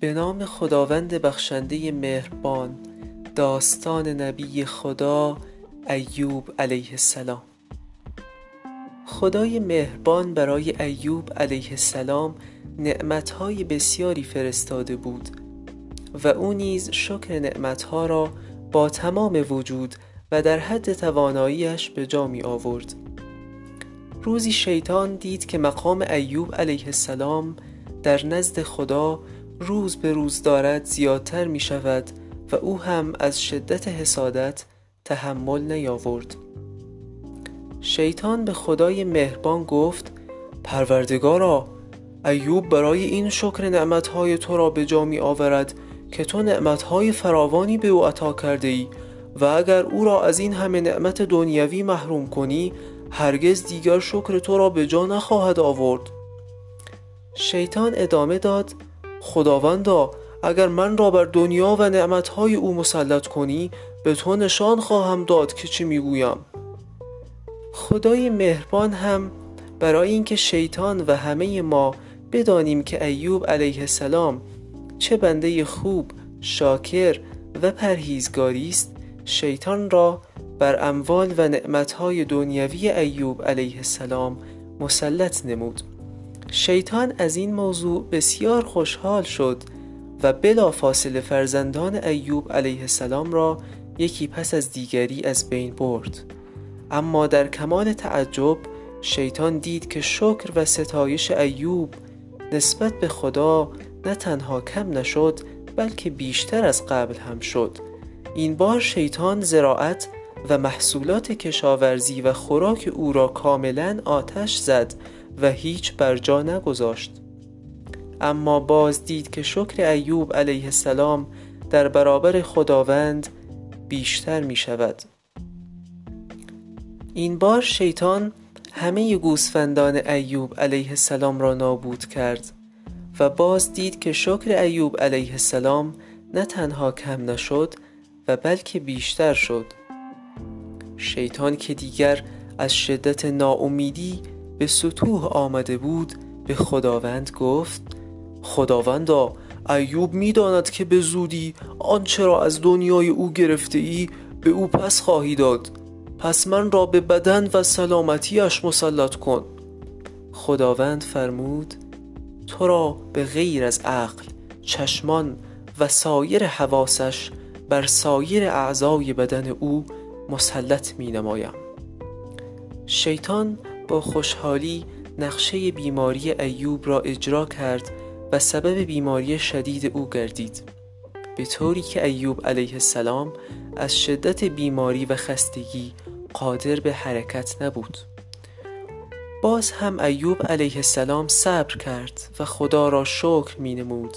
به نام خداوند بخشنده مهربان داستان نبی خدا ایوب علیه السلام. خدای مهربان برای ایوب علیه السلام نعمتهای بسیاری فرستاده بود و او نیز شکر نعمتها را با تمام وجود و در حد تواناییش به جا می آورد روزی شیطان دید که مقام ایوب علیه السلام در نزد خدا روز به روز دارد زیادتر می شود و او هم از شدت حسادت تحمل نیاورد. شیطان به خدای مهربان گفت پروردگارا ایوب برای این شکر نعمتهای تو را به جا می آورد که تو نعمتهای فراوانی به او عطا کرده ای و اگر او را از این همه نعمت دنیوی محروم کنی هرگز دیگر شکر تو را به جا نخواهد آورد. شیطان ادامه داد خداوندا اگر من را بر دنیا و نعمتهای او مسلط کنی به تو نشان خواهم داد که چی می‌گویم. خدای مهربان هم برای اینکه شیطان و همه ما بدانیم که ایوب علیه السلام چه بنده خوب شاکر و پرهیزگاری است شیطان را بر اموال و نعمتهای دنیوی ایوب علیه السلام مسلط نمود. شیطان از این موضوع بسیار خوشحال شد و بلا فاصله فرزندان ایوب علیه السلام را یکی پس از دیگری از بین برد. اما در کمال تعجب شیطان دید که شکر و ستایش ایوب نسبت به خدا نه تنها کم نشد بلکه بیشتر از قبل هم شد. این بار شیطان زراعت و محصولات کشاورزی و خوراک او را کاملا آتش زد و هیچ بر جا نگذاشت. اما باز دید که شکر ایوب علیه السلام در برابر خداوند بیشتر می شود. این بار شیطان همه گوسفندان ایوب علیه السلام را نابود کرد و باز دید که شکر ایوب علیه السلام نه تنها کم نشد و بلکه بیشتر شد. شیطان که دیگر از شدت ناامیدی به سطوح آمده بود به خداوند گفت خداوندا ایوب می‌داند که به زودی آنچه را از دنیای او گرفته ای به او پس خواهی داد. پس من را به بدن و سلامتیش مسلط کن. خداوند فرمود تو را به غیر از عقل چشمان و سایر حواسش بر سایر اعضای بدن او مسلط می نمایم شیطان با خوشحالی نقشه بیماری ایوب را اجرا کرد و سبب بیماری شدید او گردید. به طوری که ایوب علیه السلام از شدت بیماری و خستگی قادر به حرکت نبود. باز هم ایوب علیه السلام صبر کرد و خدا را شکر می نمود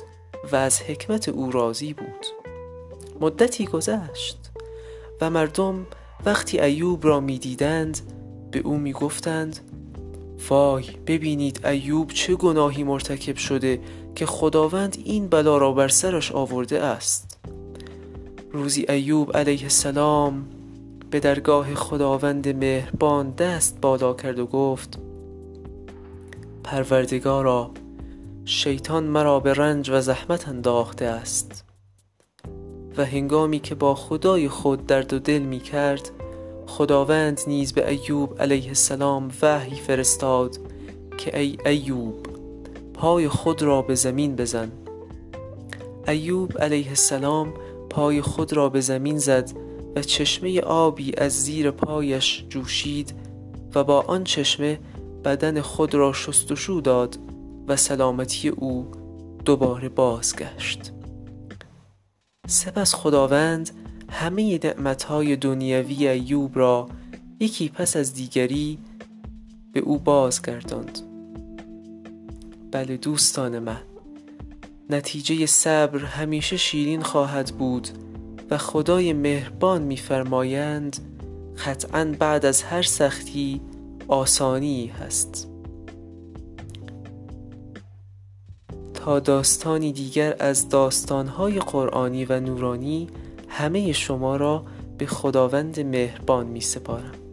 و از حکمت او راضی بود. مدتی گذشت و مردم وقتی ایوب را می دیدند به او می گفتند وای ببینید ایوب چه گناهی مرتکب شده که خداوند این بلا را بر سرش آورده است. روزی ایوب علیه السلام به درگاه خداوند مهربان دست بالا کرد و گفت پروردگارا شیطان مرا به رنج و زحمت انداخته است و هنگامی که با خدای خود درد و دل می کرد خداوند نیز به ایوب علیه السلام وحی فرستاد که ای ایوب پای خود را به زمین بزن. ایوب علیه السلام پای خود را به زمین زد و چشمه آبی از زیر پایش جوشید و با آن چشمه بدن خود را شستشو داد و سلامتی او دوباره بازگشت. سپس خداوند همه نعمتهای دنیوی ایوب را یکی پس از دیگری به او بازگرداند. بله دوستان من نتیجه صبر همیشه شیرین خواهد بود و خدای مهربان میفرمایند قطعا بعد از هر سختی آسانی هست. تا داستانی دیگر از داستانهای قرآنی و نورانی همه شما را به خداوند مهربان می سپارم